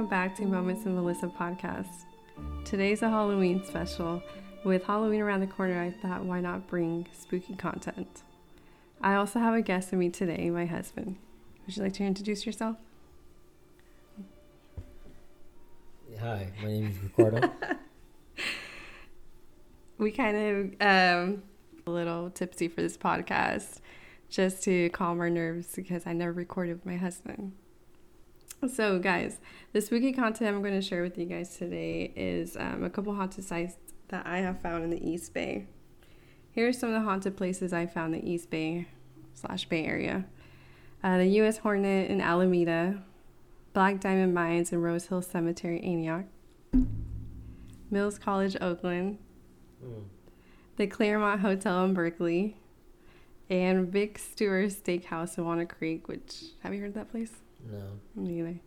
welcome back to Moments in Melissa podcast. Today's a Halloween special. With Halloween around the corner, I thought why not bring spooky content? I also have a guest with me today, my husband. Would you like to introduce yourself? Hi, my name is Ricardo. we kind of um, a little tipsy for this podcast just to calm our nerves because I never recorded with my husband. So, guys, the spooky content I'm going to share with you guys today is um, a couple haunted sites that I have found in the East Bay. Here are some of the haunted places I found in the East Bay slash Bay Area. Uh, the U.S. Hornet in Alameda, Black Diamond Mines in Rose Hill Cemetery, Antioch, Mills College, Oakland, mm. the Claremont Hotel in Berkeley, and Vic Stewart Steakhouse in Walnut Creek, which, have you heard of that place? No. Neither.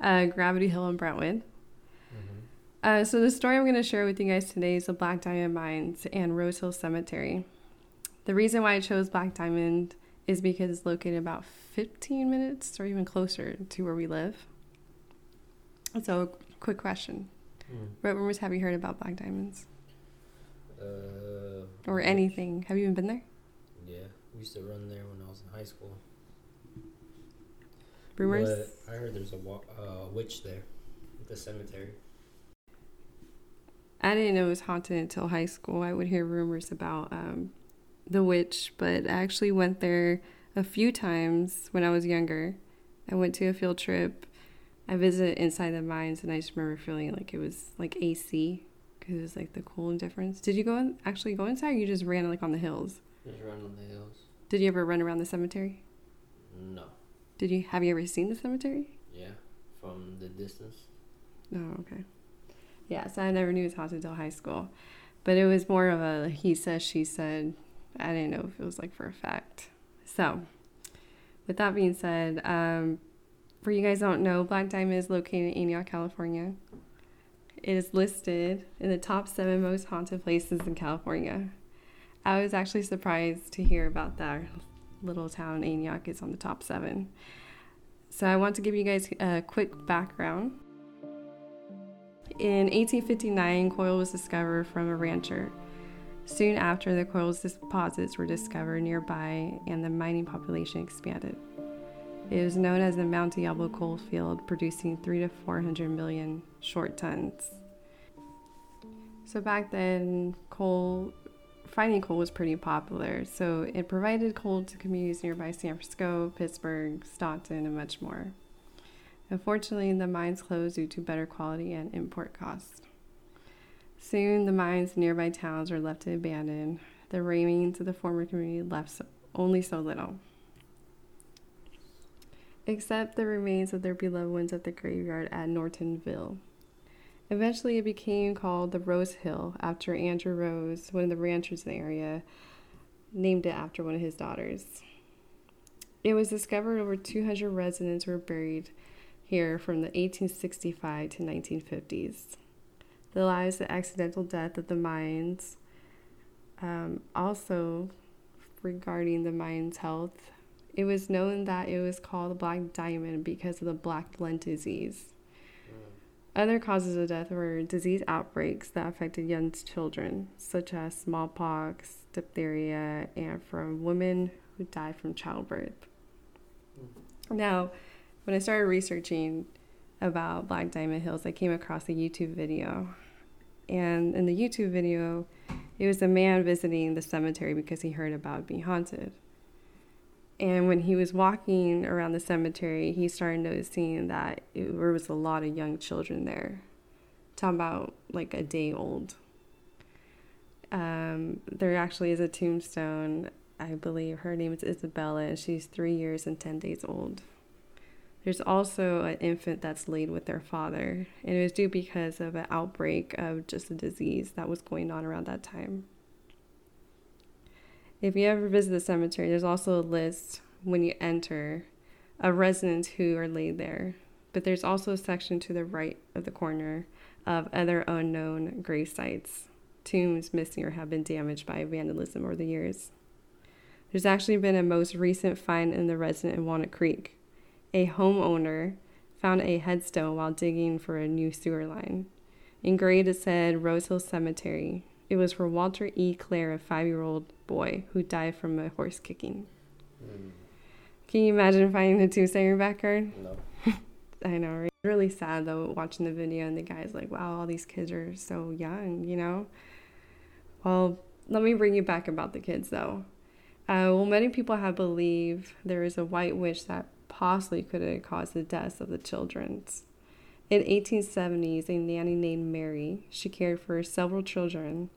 Uh, Gravity Hill in Brentwood. Mm-hmm. Uh, so the story I'm going to share with you guys today is the Black Diamond Mines and Rose Hill Cemetery. The reason why I chose Black Diamond is because it's located about 15 minutes or even closer to where we live. So, quick question: mm. What rumors have you heard about Black Diamonds? Uh, or anything? Have you even been there? Yeah, we used to run there when I was in high school. Rumors? But I heard there's a uh, witch there at the cemetery. I didn't know it was haunted until high school. I would hear rumors about um, the witch, but I actually went there a few times when I was younger. I went to a field trip. I visited inside the mines, and I just remember feeling like it was like AC because it was like the cool difference. Did you go in, actually go inside, or you just ran like on the hills? Just ran on the hills. Did you ever run around the cemetery? No. Did you have you ever seen the cemetery? Yeah, from the distance. Oh, okay. Yeah, so I never knew it was haunted until high school, but it was more of a he says she said. I didn't know if it was like for a fact. So, with that being said, um, for you guys don't know, Black Diamond is located in Antioch, California. It is listed in the top seven most haunted places in California. I was actually surprised to hear about that little town Antioch is on the top seven. So I want to give you guys a quick background. In 1859, coal was discovered from a rancher. Soon after, the coal deposits were discovered nearby and the mining population expanded. It was known as the Mount Diablo coal field, producing three to 400 million short tons. So back then, coal finding coal was pretty popular, so it provided coal to communities nearby San Francisco, Pittsburg, Stockton, and much more. Unfortunately, the mines closed due to better quality and import costs. Soon, the mines in nearby towns were left abandoned. The remains of the former community left so, only so little. Except the remains of their beloved ones at the graveyard at Nortonville. Eventually, it became called the Rose Hill after Andrew Rose, one of the ranchers in the area, named it after one of his daughters. It was discovered over 200 residents were buried here from the 1865 to 1950s. The lives the accidental death of the mines, um, also regarding the mine's health, it was known that it was called the black diamond because of the black lung disease. Other causes of death were disease outbreaks that affected young children, such as smallpox, diphtheria, and from women who died from childbirth. Mm. Now, when I started researching about Black Diamond Hills, I came across a YouTube video. And in the YouTube video, it was a man visiting the cemetery because he heard about being haunted. And when he was walking around the cemetery, he started noticing that it, there was a lot of young children there. Talking about like a day old. Um, there actually is a tombstone. I believe her name is Isabella, and she's three years and 10 days old. There's also an infant that's laid with their father, and it was due because of an outbreak of just a disease that was going on around that time. If you ever visit the cemetery, there's also a list when you enter of residents who are laid there. But there's also a section to the right of the corner of other unknown grave sites, tombs missing or have been damaged by vandalism over the years. There's actually been a most recent find in the resident in Walnut Creek. A homeowner found a headstone while digging for a new sewer line. Engraved it said Rose Hill Cemetery. It was for Walter E. Clare, a five year old boy who died from a horse kicking. Mm, Can you imagine finding the tombstone in your backyard? no. I know, right? Really sad though, watching the video, and the guy's like, wow, all these kids are so young, you know? Well, let me bring you back about the kids though. Uh, well, many people have believed there is a white witch that possibly could have caused the deaths of the children. In 1870s, a nanny named Mary, she cared for several children.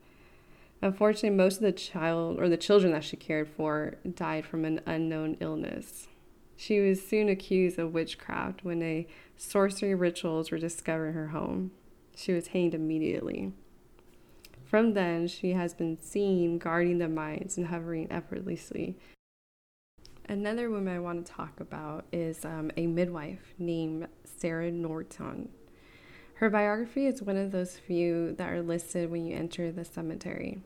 Unfortunately, most of the child or the children that she cared for died from an unknown illness. She was soon accused of witchcraft when a sorcery rituals were discovered in her home. She was hanged immediately. From then, she has been seen guarding the mines and hovering effortlessly. Another woman I want to talk about is um, a midwife named Sarah Norton. Her biography is one of those few that are listed when you enter the cemetery.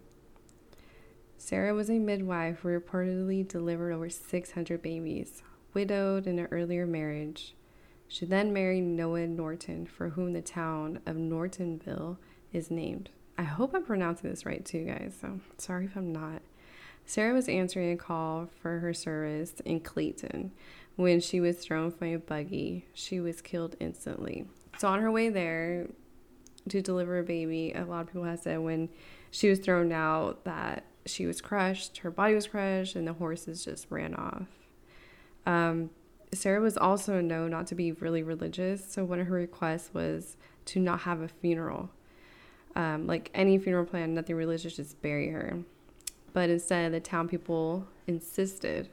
Sarah was a midwife who reportedly delivered over 600 babies, widowed in an earlier marriage. She then married Noah Norton, for whom the town of Nortonville is named. I hope I'm pronouncing this right too, guys, so sorry if I'm not. Sarah was answering a call for her service in Clayton when she was thrown from a buggy. She was killed instantly. So, on her way there to deliver a baby, a lot of people have said when she was thrown out that she was crushed, her body was crushed, and the horses just ran off. Um, Sarah was also known not to be really religious, so one of her requests was to not have a funeral. Um, like any funeral plan, nothing religious, just bury her. But instead, the town people insisted.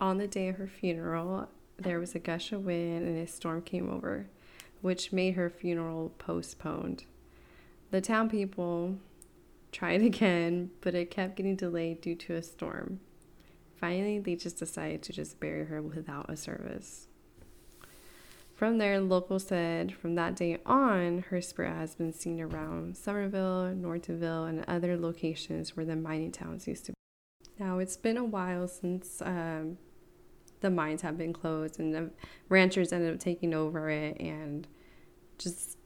On the day of her funeral, there was a gush of wind and a storm came over, which made her funeral postponed. The town people tried again, but it kept getting delayed due to a storm. Finally, they just decided to just bury her without a service. From there, locals said from that day on, her spirit has been seen around Somersville, Nortonville, and other locations where the mining towns used to be. Now, it's been a while since um, the mines have been closed, and the ranchers ended up taking over it and just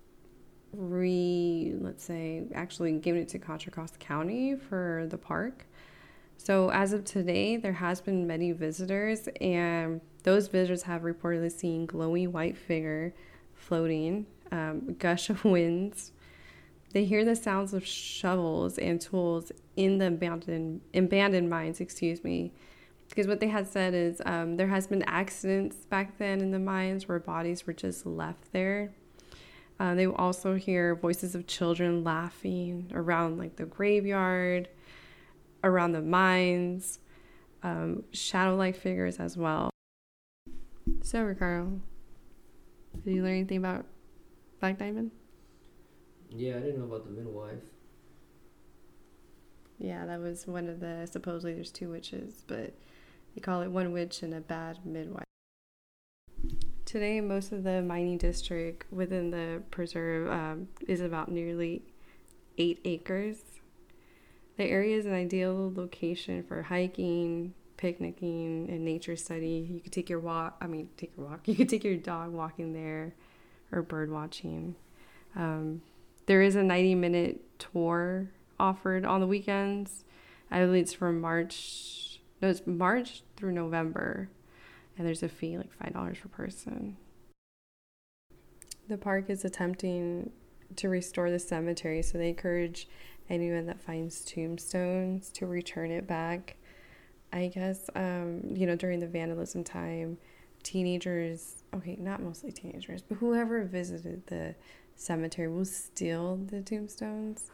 re, let's say, actually giving it to Contra Costa County for the park. So as of today, there has been many visitors, and those visitors have reportedly seen glowing white figure floating, um, gush of winds. They hear the sounds of shovels and tools in the abandoned abandoned mines. Excuse me, because what they had said is um, there has been accidents back then in the mines where bodies were just left there. Uh, they will also hear voices of children laughing around like the graveyard around the mines, um, shadow like figures as well. So, Ricardo, did you learn anything about Black Diamond? Yeah, I didn't know about the midwife. Yeah, that was one of the supposedly there's two witches, but they call it one witch and a bad midwife. Today, most of the mining district within the preserve um, is about nearly eight acres. The area is an ideal location for hiking, picnicking, and nature study. You could take your walk. I mean, take your walk. You could take your dog walking there, or bird watching. Um, there is a 90 minute tour offered on the weekends. I believe it's from March. No, it's March through November, and there's a fee like five dollars per person. The park is attempting to restore the cemetery, so they encourage anyone that finds tombstones to return it back. I guess um, you know during the vandalism time, teenagers. Okay, not mostly teenagers, but whoever visited the cemetery will steal the tombstones.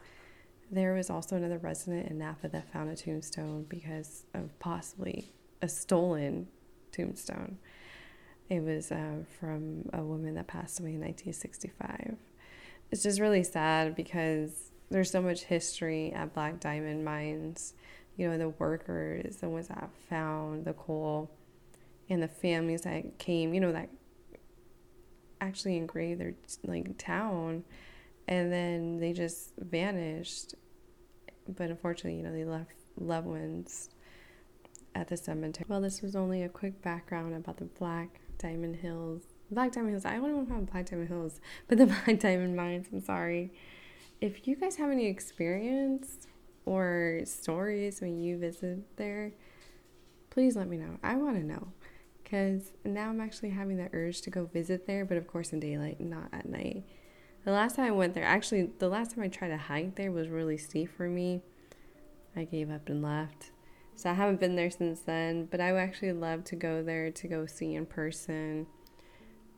There was also another resident in Napa that found a tombstone because of possibly a stolen tombstone. It was uh, from a woman that passed away in 1965. It's just really sad because there's so much history at Black Diamond Mines. You know, the workers, the ones that found the coal, and the families that came, you know, that actually engraved their like town and then they just vanished but unfortunately you know they left loved ones at the cemetery well this was only a quick background about the black diamond hills Black Diamond Hills. I want to find Black Diamond Hills, but the Black Diamond Mines. I'm sorry. If you guys have any experience or stories when you visit there, please let me know. I want to know because now I'm actually having the urge to go visit there, but of course in daylight, not at night. The last time I went there, actually, the last time I tried to hike there was really steep for me. I gave up and left. So I haven't been there since then, but I would actually love to go there to go see in person.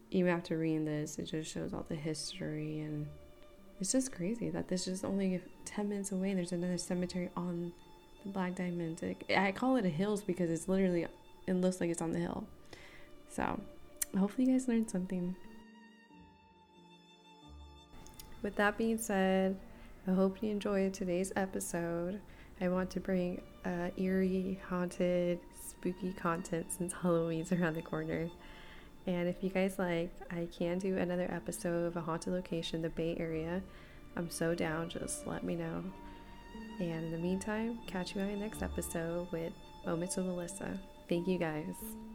Even after reading this, it just shows all the history and it's just crazy that this is only 10 minutes away. There's another cemetery on the Black Diamond. I call it a hills because it's literally, it looks like it's on the hill. So hopefully you guys learned something. With that being said, I hope you enjoyed today's episode. I want to bring uh, eerie, haunted, spooky content since Halloween's around the corner. And if you guys like, I can do another episode of a haunted location, the Bay Area. I'm so down, just let me know. And in the meantime, catch you on my next episode with Moments with Melissa. Thank you guys.